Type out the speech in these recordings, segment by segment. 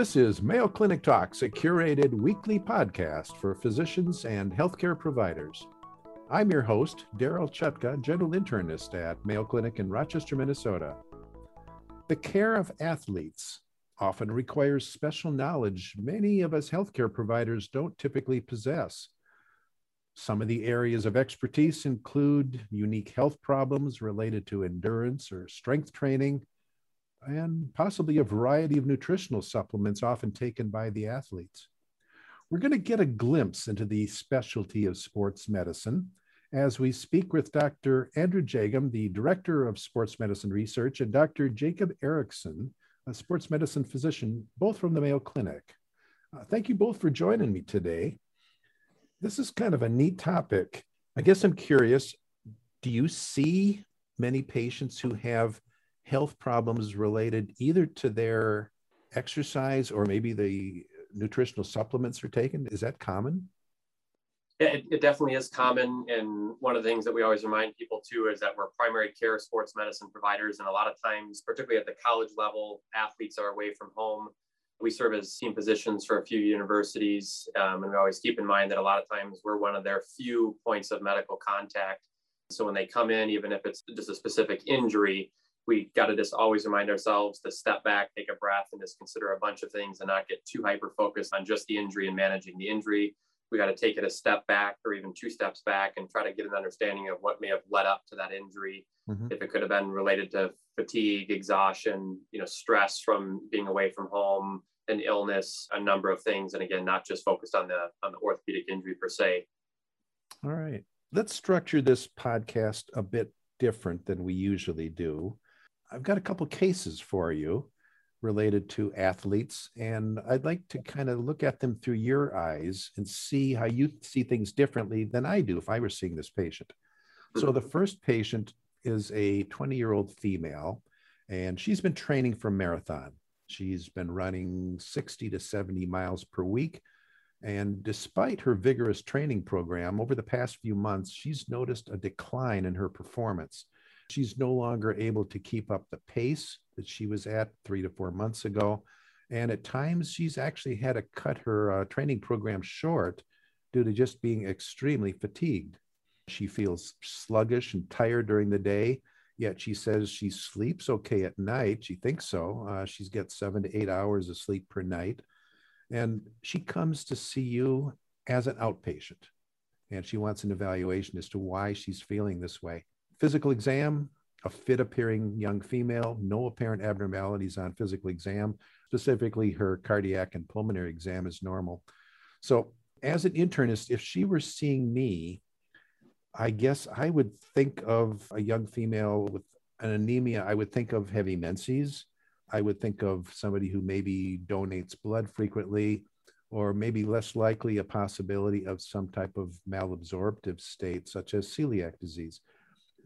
This is Mayo Clinic Talks, a curated weekly podcast for physicians and healthcare providers. I'm your host, Daryl Chutka, general internist at Mayo Clinic in Rochester, Minnesota. The care of athletes often requires special knowledge many of us healthcare providers don't typically possess. Some of the areas of expertise include unique health problems related to endurance or strength training, and possibly a variety of nutritional supplements often taken by the athletes. We're going to get a glimpse into the specialty of sports medicine as we speak with Dr. Andrew Jagim, the Director of Sports Medicine Research, and Dr. Jacob Erickson, a sports medicine physician, both from the Mayo Clinic. Uh, thank you both for joining me today. This is kind of a neat topic. I guess I'm curious do you see many patients who have health problems related either to their exercise or maybe the nutritional supplements are taken? Is that common? It, it, definitely is common. And one of the things that we always remind people too is that we're primary care sports medicine providers. And a lot of times, particularly at the college level, athletes are away from home. We serve as team physicians for a few universities. Um, and we always keep in mind that a lot of times we're one of their few points of medical contact. So when they come in, even if it's just a specific injury, we got to just always remind ourselves to step back, take a breath, and just consider a bunch of things and not get too hyper focused on just the injury and managing the injury. We got to take it a step back or even two steps back and try to get an understanding of what may have led up to that injury. Mm-hmm. If it could have been related to fatigue, exhaustion, you know, stress from being away from home, an illness, a number of things. And again, not just focused on the on the orthopedic injury per se. All right. Let's structure this podcast a bit different than we usually do. I've got a couple cases for you related to athletes, and I'd like to kind of look at them through your eyes and see how you see things differently than I do if I were seeing this patient. So, hmm. the first patient is a 20 year old female, and she's been training for marathon. She's been running 60 to 70 miles per week. And despite her vigorous training program over the past few months, she's noticed a decline in her performance. She's no longer able to keep up the pace that she was at three to four months ago. And at times, she's actually had to cut her uh, training program short due to just being extremely fatigued. She feels sluggish and tired during the day, yet she says she sleeps okay at night. She thinks so. Uh, she's got seven to eight hours of sleep per night. And she comes to see you as an outpatient. And she wants an evaluation as to why she's feeling this way. Physical exam, a fit appearing young female, no apparent abnormalities on physical exam. Specifically, her cardiac and pulmonary exam is normal. So, as an internist, if she were seeing me, I guess I would think of a young female with an anemia. I would think of heavy menses. I would think of somebody who maybe donates blood frequently, or maybe less likely a possibility of some type of malabsorptive state, such as celiac disease.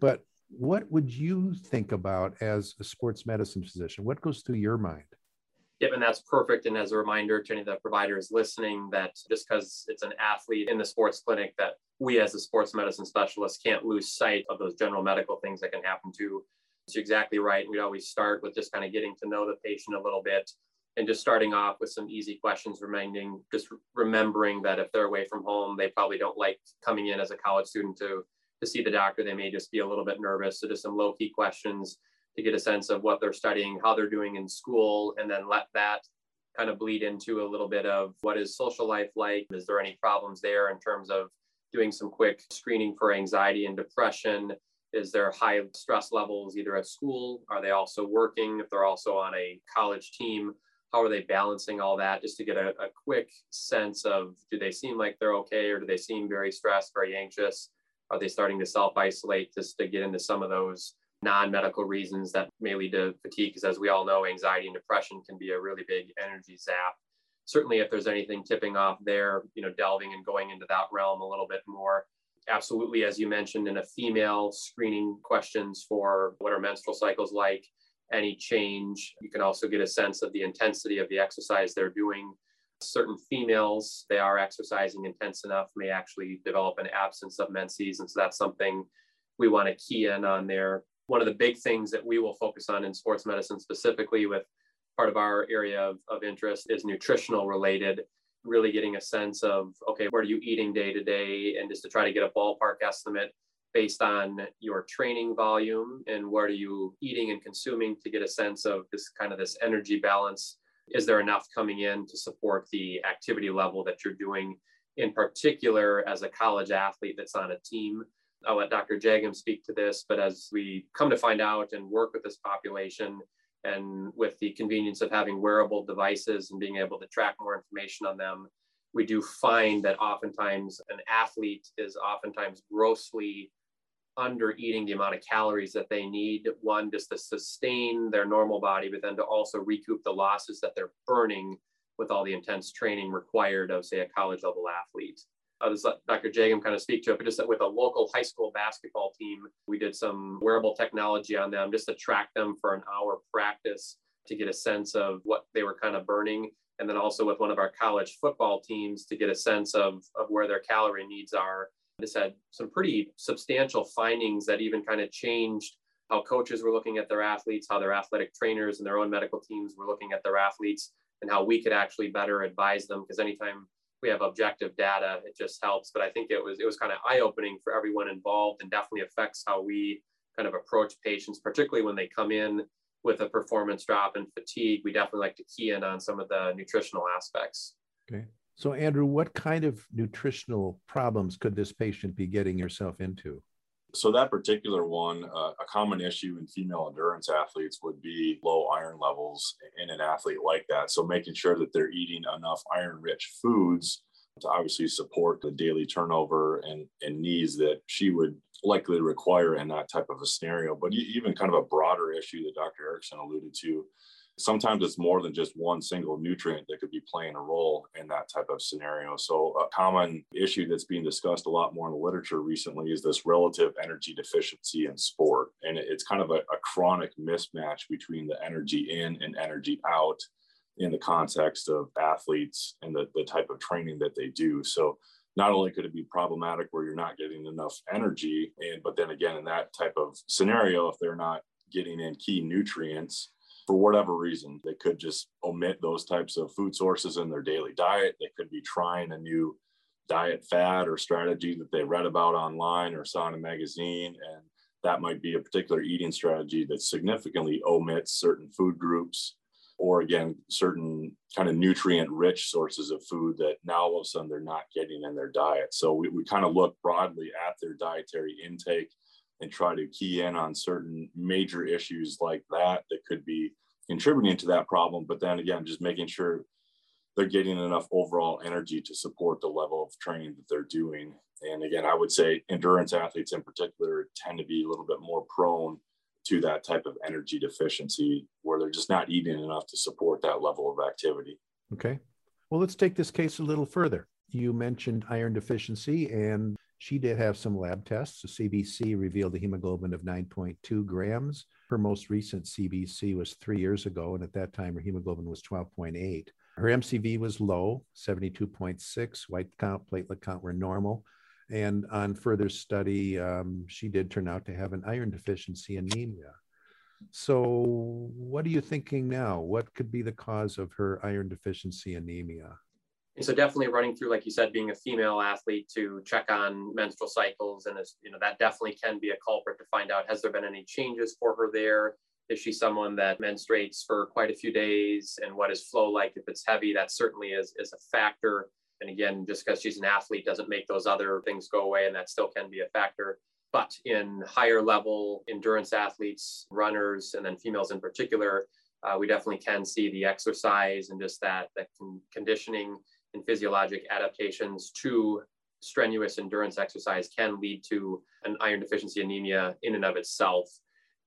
But what would you think about as a sports medicine physician? What goes through your mind? Yep, and that's perfect. And as a reminder to any of the providers listening, that just because it's an athlete in the sports clinic, that we as a sports medicine specialist can't lose sight of those general medical things that can happen too. So exactly right. We'd always start with just kind of getting to know the patient a little bit and just starting off with some easy questions, reminding, just remembering that if they're away from home, they probably don't like coming in as a college student to to see the doctor. They may just be a little bit nervous. So just some low key questions to get a sense of what they're studying, how they're doing in school, and then let that kind of bleed into a little bit of what is social life like? Is there any problems there in terms of doing some quick screening for anxiety and depression? Is there high stress levels either at school? Are they also working? If they're also on a college team, how are they balancing all that just to get a, a quick sense of do they seem like they're okay or do they seem very stressed, very anxious? Are they starting to self isolate just to get into some of those non medical reasons that may lead to fatigue? Because as we all know, anxiety and depression can be a really big energy zap. Certainly, if there's anything tipping off there, you know, delving and going into that realm a little bit more. Absolutely, as you mentioned, in a female screening questions for what are menstrual cycles like, any change. You can also get a sense of the intensity of the exercise they're doing certain females, they are exercising intense enough, may actually develop an absence of menses. And so that's something we want to key in on there. one of the big things that we will focus on in sports medicine specifically with part of our area of, of interest is nutritional related really getting a sense of okay what are you eating day to day and just to try to get a ballpark estimate based on your training volume and what are you eating and consuming to get a sense of this kind of this energy balance is there enough coming in to support the activity level that you're doing in particular as a college athlete that's on a team I'll let Dr. Jagim speak to this, but as we come to find out and work with this population, and with the convenience of having wearable devices and being able to track more information on them, we do find that oftentimes an athlete is oftentimes grossly under eating the amount of calories that they need. One, just to sustain their normal body, but then to also recoup the losses that they're burning with all the intense training required of, say, a college level athlete. Just let Dr. Jagim kind of speak to it, but just with a local high school basketball team, we did some wearable technology on them just to track them for an hour practice to get a sense of what they were kind of burning. And then also with one of our college football teams to get a sense of, of where their calorie needs are. This had some pretty substantial findings that even kind of changed how coaches were looking at their athletes, how their athletic trainers and their own medical teams were looking at their athletes, and how we could actually better advise them. Because anytime we have objective data, it just helps. But I think it was it was kind of eye opening for everyone involved, and definitely affects how we kind of approach patients, particularly when they come in with a performance drop and fatigue. We definitely like to key in on some of the nutritional aspects. Okay. So, Andrew, what kind of nutritional problems could this patient be getting yourself into? So that particular one, uh, a common issue in female endurance athletes would be low iron levels in an athlete like that. So making sure that they're eating enough iron-rich foods to obviously support the daily turnover and, and needs that she would likely require in that type of a scenario. But even kind of a broader issue that Dr. Erickson alluded to sometimes it's more than just one single nutrient that could be playing a role in that type of scenario. So, a common issue that's being discussed a lot more in the literature recently is this relative energy deficiency in sport. And it's kind of a, a chronic mismatch between the energy in and energy out in the context of athletes and the, the type of training that they do. So, not only could it be problematic where you're not getting enough energy, and but then again, in that type of scenario, if they're not getting in key nutrients, for whatever reason. They could just omit those types of food sources in their daily diet. They could be trying a new diet fad or strategy that they read about online or saw in a magazine. And that might be a particular eating strategy that significantly omits certain food groups or again certain kind of nutrient rich sources of food that now all of a sudden they're not getting in their diet so we, we kind of look broadly at their dietary intake and try to key in on certain major issues like that that could be contributing to that problem. But then again, just making sure they're getting enough overall energy to support the level of training that they're doing. And again, I would say endurance athletes in particular tend to be a little bit more prone to that type of energy deficiency where they're just not eating enough to support that level of activity. Okay. Well, let's take this case a little further. You mentioned iron deficiency, and she did have some lab tests. The CBC revealed a hemoglobin of 9.2 grams. Her most recent CBC was three years ago, and at that time, her hemoglobin was 12.8. Her MCV was low, 72.6. White count, platelet count were normal. And on further study, um, she did turn out to have an iron deficiency anemia. So, what are you thinking now? What could be the cause of her iron deficiency anemia? And so definitely running through, like you said, being a female athlete to check on menstrual cycles. And you know, that definitely can be a culprit to find out, has there been any changes for her there? Is she someone that menstruates for quite a few days? And what is flow like if it's heavy? That certainly is, is a factor. And again, just because she's an athlete doesn't make those other things go away. And that still can be a factor. But in higher level endurance athletes, runners, and then females in particular, uh, we definitely can see the exercise and just that, that con- conditioning and physiologic adaptations to strenuous endurance exercise can lead to an iron deficiency anemia in and of itself.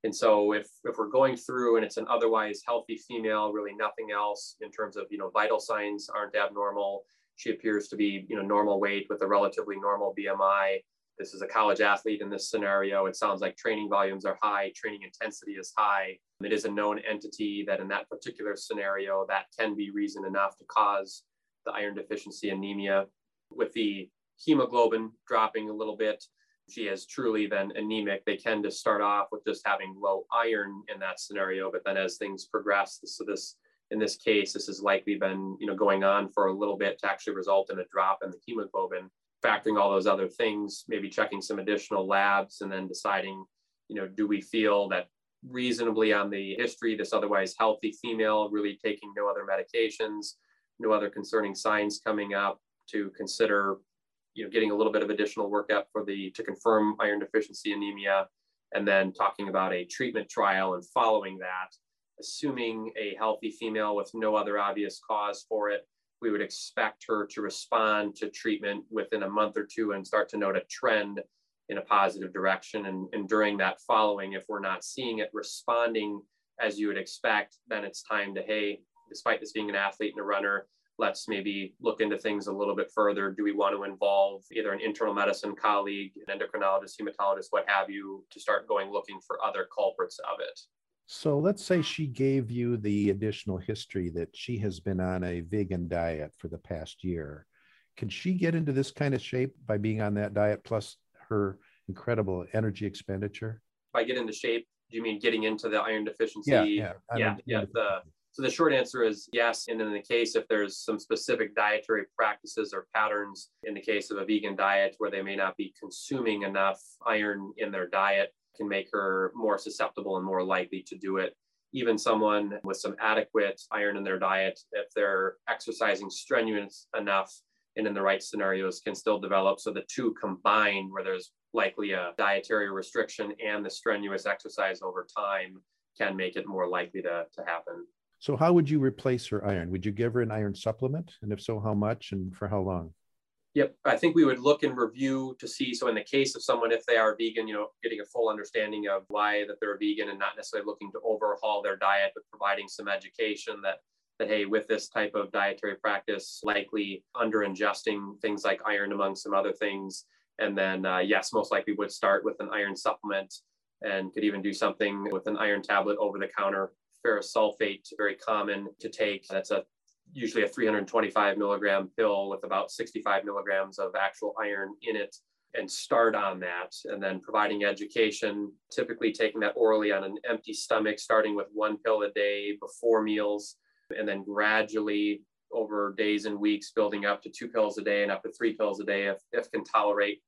And so if, if we're going through and it's an otherwise healthy female, really nothing else in terms of, you know, vital signs aren't abnormal. She appears to be, you know, normal weight with a relatively normal BMI. This is a college athlete in this scenario. It sounds like training volumes are high, training intensity is high. It is a known entity that in that particular scenario, that can be reason enough to cause the iron deficiency anemia with the hemoglobin dropping a little bit. she has truly been anemic, they tend to start off with just having low iron in that scenario. But then as things progress, so this in this case, this has likely been you know going on for a little bit to actually result in a drop in the hemoglobin. Factoring all those other things, maybe checking some additional labs, and then deciding, you know, do we feel that reasonably on the history, this otherwise healthy female, really taking no other medications, no other concerning signs coming up, to consider you know getting a little bit of additional workup for the to confirm iron deficiency anemia and then talking about a treatment trial and following that. Assuming a healthy female with no other obvious cause for it we would expect her to respond to treatment within a month or two and start to note a trend in a positive direction. And, and during that following if we're not seeing it responding as you would expect then it's time to hey despite this being an athlete and a runner let's maybe look into things a little bit further. Do we want to involve either an internal medicine colleague, an endocrinologist, hematologist, what have you, to start going looking for other culprits of it? So let's say she gave you the additional history that she has been on a vegan diet for the past year. Can she get into this kind of shape by being on that diet plus her incredible energy expenditure? By get into shape, do you mean getting into the iron deficiency? Yeah, yeah, yeah. yeah the, so the short answer is yes. And in the case if there's some specific dietary practices or patterns in the case of a vegan diet where they may not be consuming enough iron in their diet can make her more susceptible and more likely to do it. Even someone with some adequate iron in their diet, if they're exercising strenuous enough and in the right scenarios, can still develop. So the two combined, where there's likely a dietary restriction and the strenuous exercise over time, can make it more likely to, to happen. So, how would you replace her iron? Would you give her an iron supplement? And if so, how much and for how long? Yep. I think we would look and review to see. So, in the case of someone, if they are vegan, you know, getting a full understanding of why that they're vegan and not necessarily looking to overhaul their diet, but providing some education that that hey with this type of dietary practice likely under ingesting things like iron among some other things and then uh, yes most likely would start with an iron supplement and could even do something with an iron tablet over the counter ferrous sulfate, very common to take. That's a usually a 325 milligram pill with about 65 milligrams of actual iron in it and start on that and then providing education typically taking that orally on an empty stomach starting with one pill a day before meals and then gradually over days and weeks building up to two pills a day and up to three pills a day if, if can tolerate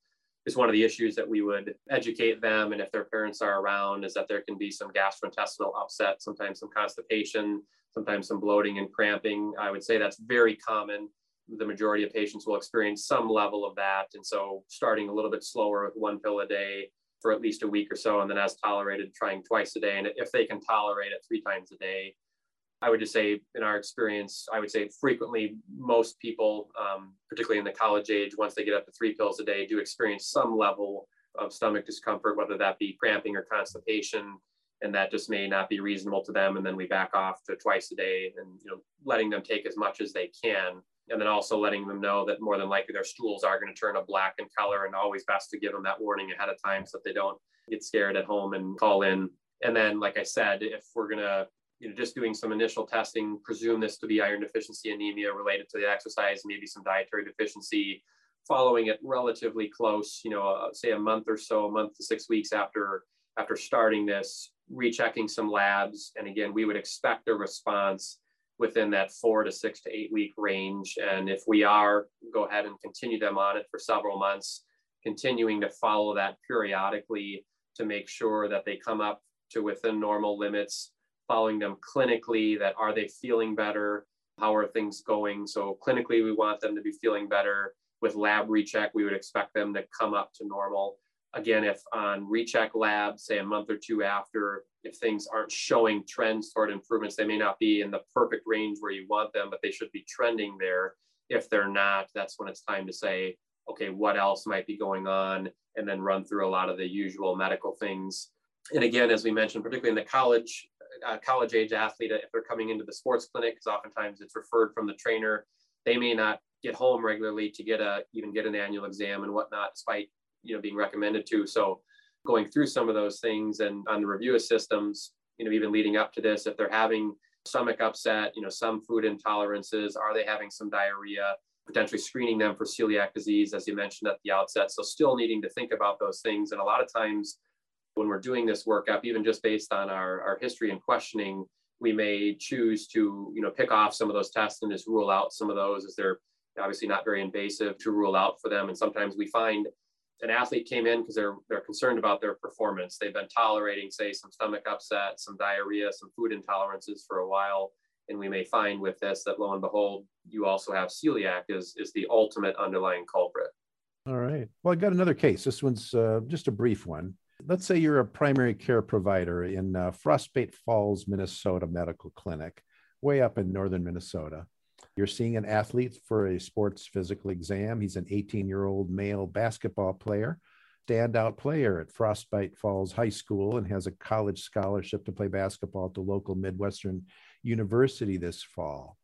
is one of the issues that we would educate them. And if their parents are around, is that there can be some gastrointestinal upset, sometimes some constipation, sometimes some bloating and cramping. I would say that's very common. The majority of patients will experience some level of that. And so starting a little bit slower with one pill a day for at least a week or so, and then as tolerated, trying twice a day. And if they can tolerate it three times a day, I would just say, in our experience, I would say frequently most people, um, particularly in the college age, once they get up to three pills a day, do experience some level of stomach discomfort, whether that be cramping or constipation, and that just may not be reasonable to them. And then we back off to twice a day, and you know, letting them take as much as they can, and then also letting them know that more than likely their stools are going to turn a black in color, and always best to give them that warning ahead of time so that they don't get scared at home and call in. And then, like I said, if we're going to you know, just doing some initial testing, presume this to be iron deficiency anemia related to the exercise, maybe some dietary deficiency, following it relatively close, you know, uh, say a month or so, a month to six weeks after after starting this, rechecking some labs. And again, we would expect a response within that four to six to eight week range. And if we are, go ahead and continue them on it for several months, continuing to follow that periodically to make sure that they come up to within normal limits following them clinically that are they feeling better? How are things going? So clinically, we want them to be feeling better. With lab recheck, we would expect them to come up to normal. Again, if on recheck lab, say a month or two after, if things aren't showing trends toward improvements, they may not be in the perfect range where you want them, but they should be trending there. If they're not, that's when it's time to say, okay, what else might be going on? And then run through a lot of the usual medical things. And again, as we mentioned, particularly in the college a college age athlete, if they're coming into the sports clinic, because oftentimes it's referred from the trainer, they may not get home regularly to get a even get an annual exam and whatnot, despite you know being recommended to. So going through some of those things and on the review of systems, you know, even leading up to this, if they're having stomach upset, you know, some food intolerances, are they having some diarrhea? potentially screening them for celiac disease, as you mentioned at the outset. So, still needing to think about those things. And a lot of times, when we're doing this workup, even just based on our, our history and questioning, we may choose to you know pick off some of those tests and just rule out some of those as they're obviously not very invasive to rule out for them. And sometimes we find an athlete came in because they're they're concerned about their performance. They've been tolerating, say, some stomach upset, some diarrhea, some food intolerances for a while. And we may find with this that lo and behold, you also have celiac is, is the ultimate underlying culprit. All right. Well, I got another case. This one's uh, just a brief one. Let's say you're a primary care provider in uh, Frostbite Falls, Minnesota Medical Clinic, way up in northern Minnesota. You're seeing an athlete for a sports physical exam. He's an 18 year old male basketball player, standout player at Frostbite Falls High School, and has a college scholarship to play basketball at the local Midwestern University this fall.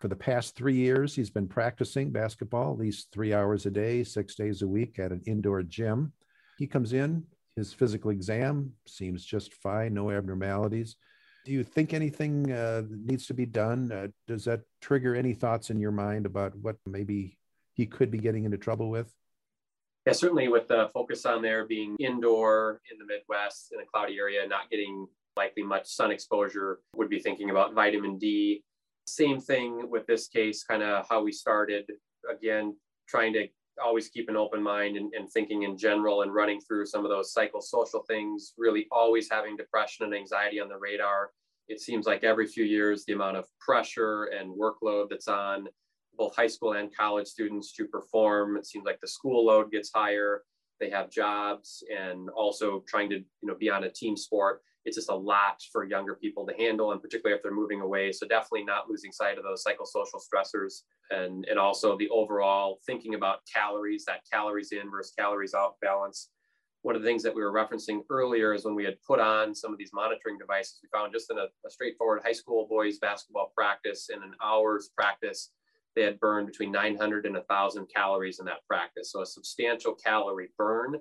For the past three years, he's been practicing basketball at least three hours a day, six days a week at an indoor gym. He comes in, his physical exam seems just fine, no abnormalities. Do you think anything uh, needs to be done? Uh, does that trigger any thoughts in your mind about what maybe he could be getting into trouble with? Yeah, certainly with the focus on there being indoor in the Midwest in a cloudy area, not getting likely much sun exposure, would be thinking about vitamin D. Same thing with this case, kind of how we started. Again, trying to always keep an open mind and, and, thinking in general and running through some of those psychosocial things, really always having depression and anxiety on the radar. It seems like every few years, the amount of pressure and workload that's on both high school and college students to perform, it seems like the school load gets higher. They have jobs and also trying to you know be on a team sport it's just a lot for younger people to handle, and particularly if they're moving away. So definitely not losing sight of those psychosocial stressors and, and also the overall thinking about calories, that calories in versus calories out balance. One of the things that we were referencing earlier is when we had put on some of these monitoring devices, we found just in a, a straightforward high school boys basketball practice in an hour's practice, they had burned between 900 and 1,000 calories in that practice. So a substantial calorie burn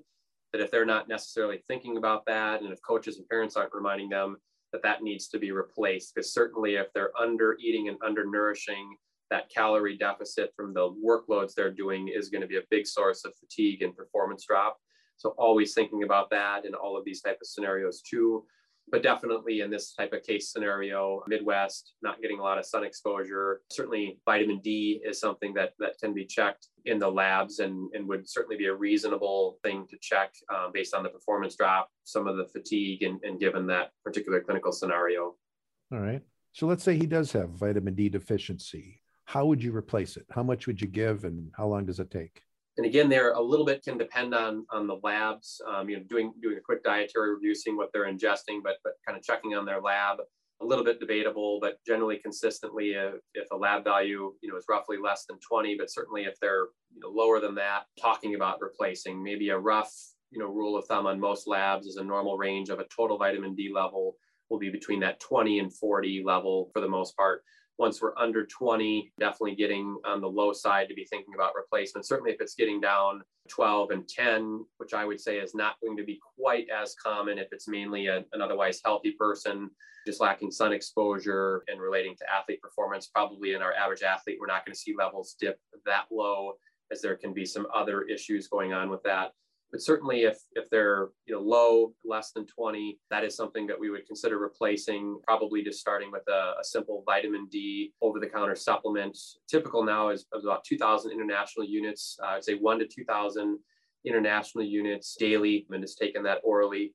that if they're not necessarily thinking about that, and if coaches and parents aren't reminding them that that needs to be replaced, because certainly if they're under eating and under nourishing that calorie deficit from the workloads they're doing is going to be a big source of fatigue and performance drop. So always thinking about that in all of these type of scenarios too but definitely in this type of case scenario, Midwest, not getting a lot of sun exposure. Certainly, vitamin D is something that, that can be checked in the labs and, and would certainly be a reasonable thing to check um, based on the performance drop, some of the fatigue, and, and given that particular clinical scenario. All right. So let's say he does have vitamin D deficiency. How would you replace it? How much would you give, and how long does it take? And again, there a little bit can depend on on the labs. Um, you know, doing doing a quick dietary review, seeing what they're ingesting, but but kind of checking on their lab. A little bit debatable, but generally consistently, if, if a lab value you know is roughly less than 20, but certainly if they're you know, lower than that, talking about replacing maybe a rough you know rule of thumb on most labs is a normal range of a total vitamin D level will be between that 20 and 40 level for the most part once we're under 20, definitely getting on the low side to be thinking about replacement. Certainly, if it's getting down 12 and 10, which I would say is not going to be quite as common if it's mainly a, an otherwise healthy person, just lacking sun exposure and relating to athlete performance. Probably in our average athlete, we're not going to see levels dip that low as there can be some other issues going on with that. But certainly, if if they're you know low, less than 20, that is something that we would consider replacing. Probably just starting with a, a simple vitamin D over-the-counter supplement. Typical now is about 2,000 international units. Uh, I'd say one to 2,000 international units daily, and is taken that orally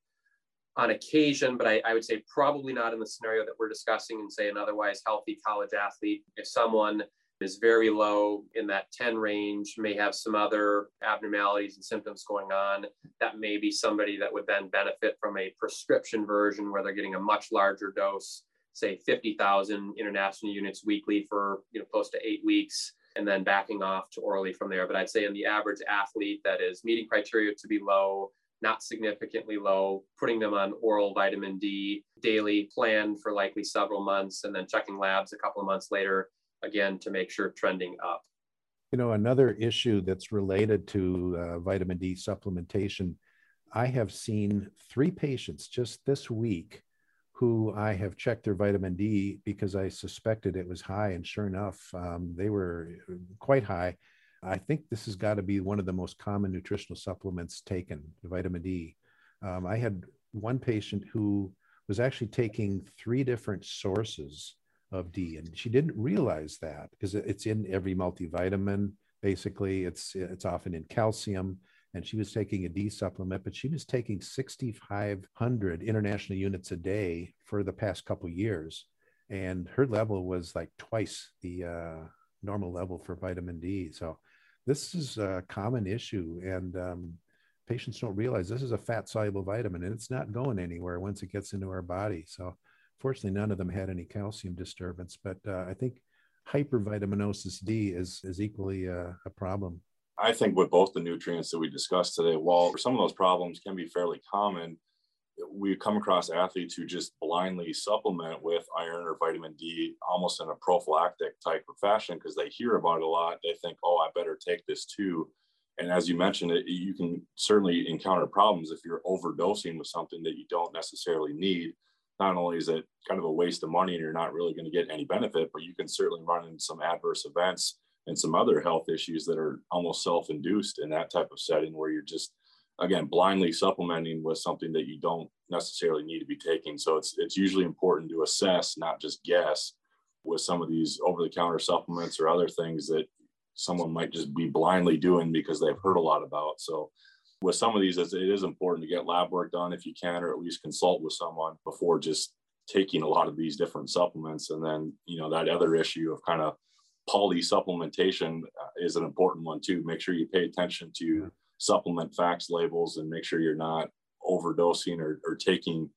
on occasion, but I, I, would say probably not in the scenario that we're discussing and say an otherwise healthy college athlete. If someone is very low in that 10 range, may have some other abnormalities and symptoms going on. That may be somebody that would then benefit from a prescription version where they're getting a much larger dose, say 50,000 international units weekly for you know close to eight weeks, and then backing off to orally from there. But I'd say in the average athlete that is meeting criteria to be low, not significantly low, putting them on oral vitamin D daily, planned for likely several months, and then checking labs a couple of months later again to make sure trending up. You know, another issue that's related to uh, vitamin D supplementation, I have seen three patients just this week who I have checked their vitamin D because I suspected it was high. And sure enough, um, they were quite high. I think this has got to be one of the most common nutritional supplements taken, vitamin D. Um, I had one patient who was actually taking three different sources of D, and she didn't realize that because it's in every multivitamin. Basically, it's it's often in calcium, and she was taking a D supplement, but she was taking 6,500 international units a day for the past couple years, and her level was like twice the uh, normal level for vitamin D. So this is a common issue, and um, patients don't realize this is a fat soluble vitamin, and it's not going anywhere once it gets into our body. So fortunately, none of them had any calcium disturbance, but uh, I think hypervitaminosis D is is equally a, a problem. I think with both the nutrients that we discussed today, while some of those problems can be fairly common, we come across athletes who just blindly supplement with iron or vitamin D almost in a prophylactic type of fashion because they hear about it a lot. They think, oh, I better take this too. And as you mentioned, it, you can certainly encounter problems if you're overdosing with something that you don't necessarily need. Not only is it kind of a waste of money and you're not really going to get any benefit, but you can certainly run into some adverse events and some other health issues that are almost self-induced in that type of setting where you're just again blindly supplementing with something that you don't necessarily need to be taking. So it's it's usually important to assess not just guess with some of these over-the-counter supplements or other things that someone might just be blindly doing because they've heard a lot about. So with some of these it is important to get lab work done if you can or at least consult with someone before just taking a lot of these different supplements and then you know that other issue of kind of poly supplementation uh, is an important one too. Make sure you pay attention to supplement facts labels and make sure you're not overdosing or, or taking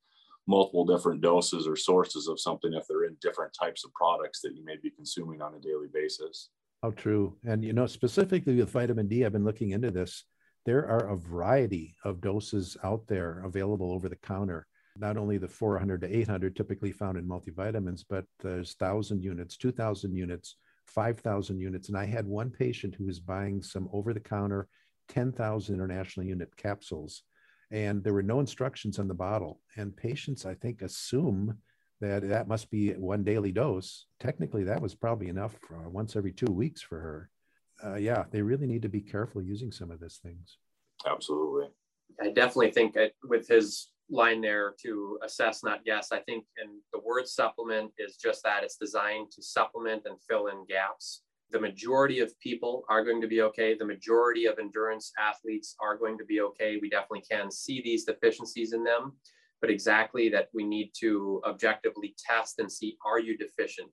multiple different doses or sources of something if they're in different types of products that you may be consuming on a daily basis. How true. And, you know, specifically with vitamin D, I've been looking into this. There are a variety of doses out there available over the counter. Not only the 400 to 800 typically found in multivitamins, but there's 1,000 units, 2,000 units, 5,000 units. And I had one patient who was buying some over the counter 10,000 international unit capsules. And there were no instructions on the bottle. And patients, I think, assume that that must be one daily dose. Technically, that was probably enough uh, once every two weeks for her. Uh, yeah, they really need to be careful using some of these things. Absolutely. I definitely think with his line there to assess, not guess. I think, and the word supplement is just that it's designed to supplement and fill in gaps. The majority of people are going to be okay. The majority of endurance athletes are going to be okay. We definitely can see these deficiencies in them, but exactly that we need to objectively test and see are you deficient?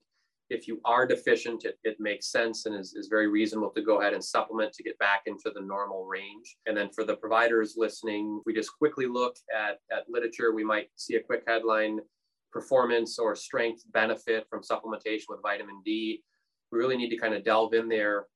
If you are deficient, it, it makes sense and is, is very reasonable to go ahead and supplement to get back into the normal range. And then for the providers listening, we just quickly look at, at literature, we might see a quick headline performance or strength benefit from supplementation with vitamin D. We really need to kind of delve in there.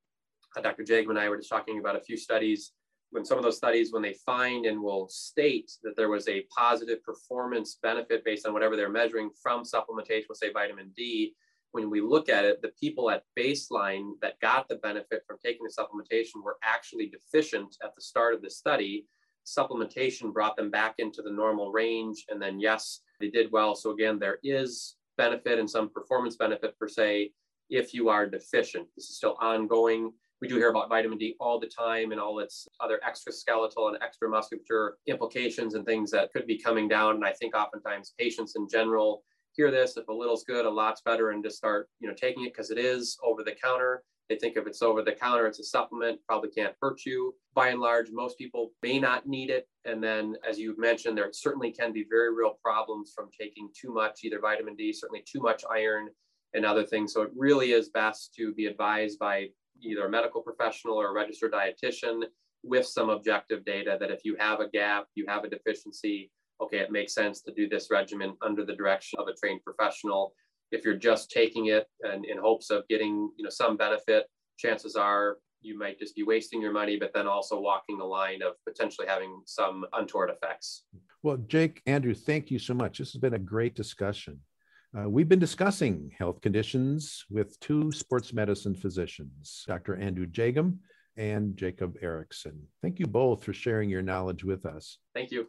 Uh, Dr. Jagim and I were just talking about a few studies. When some of those studies, when they find and will state that there was a positive performance benefit based on whatever they're measuring from supplementation with, say, vitamin D, when we look at it, the people at baseline that got the benefit from taking the supplementation were actually deficient at the start of the study. Supplementation brought them back into the normal range. And then, yes, they did well. So, again, there is benefit and some performance benefit per se if you are deficient. This is still ongoing. We do hear about vitamin D all the time and all its other extraskeletal and extra muscular implications and things that could be coming down. And I think oftentimes patients in general hear this if a little's good a lot's better and just start you know taking it because it is over the counter. They think if it's over the counter it's a supplement probably can't hurt you. By and large most people may not need it. And then as you mentioned there certainly can be very real problems from taking too much either vitamin d certainly too much iron and other things. So it really is best to be advised by either a medical professional or a registered dietitian with some objective data that if you have a gap you have a deficiency okay, it makes sense to do this regimen under the direction of a trained professional. If you're just taking it and in hopes of getting, you know, some benefit, chances are you might just be wasting your money, but then also walking the line of potentially having some untoward effects. Well, Jake, Andrew, thank you so much. This has been a great discussion. Uh, we've been discussing health conditions with two sports medicine physicians, Dr. Andrew Jagim and Jacob Erickson. Thank you both for sharing your knowledge with us. Thank you.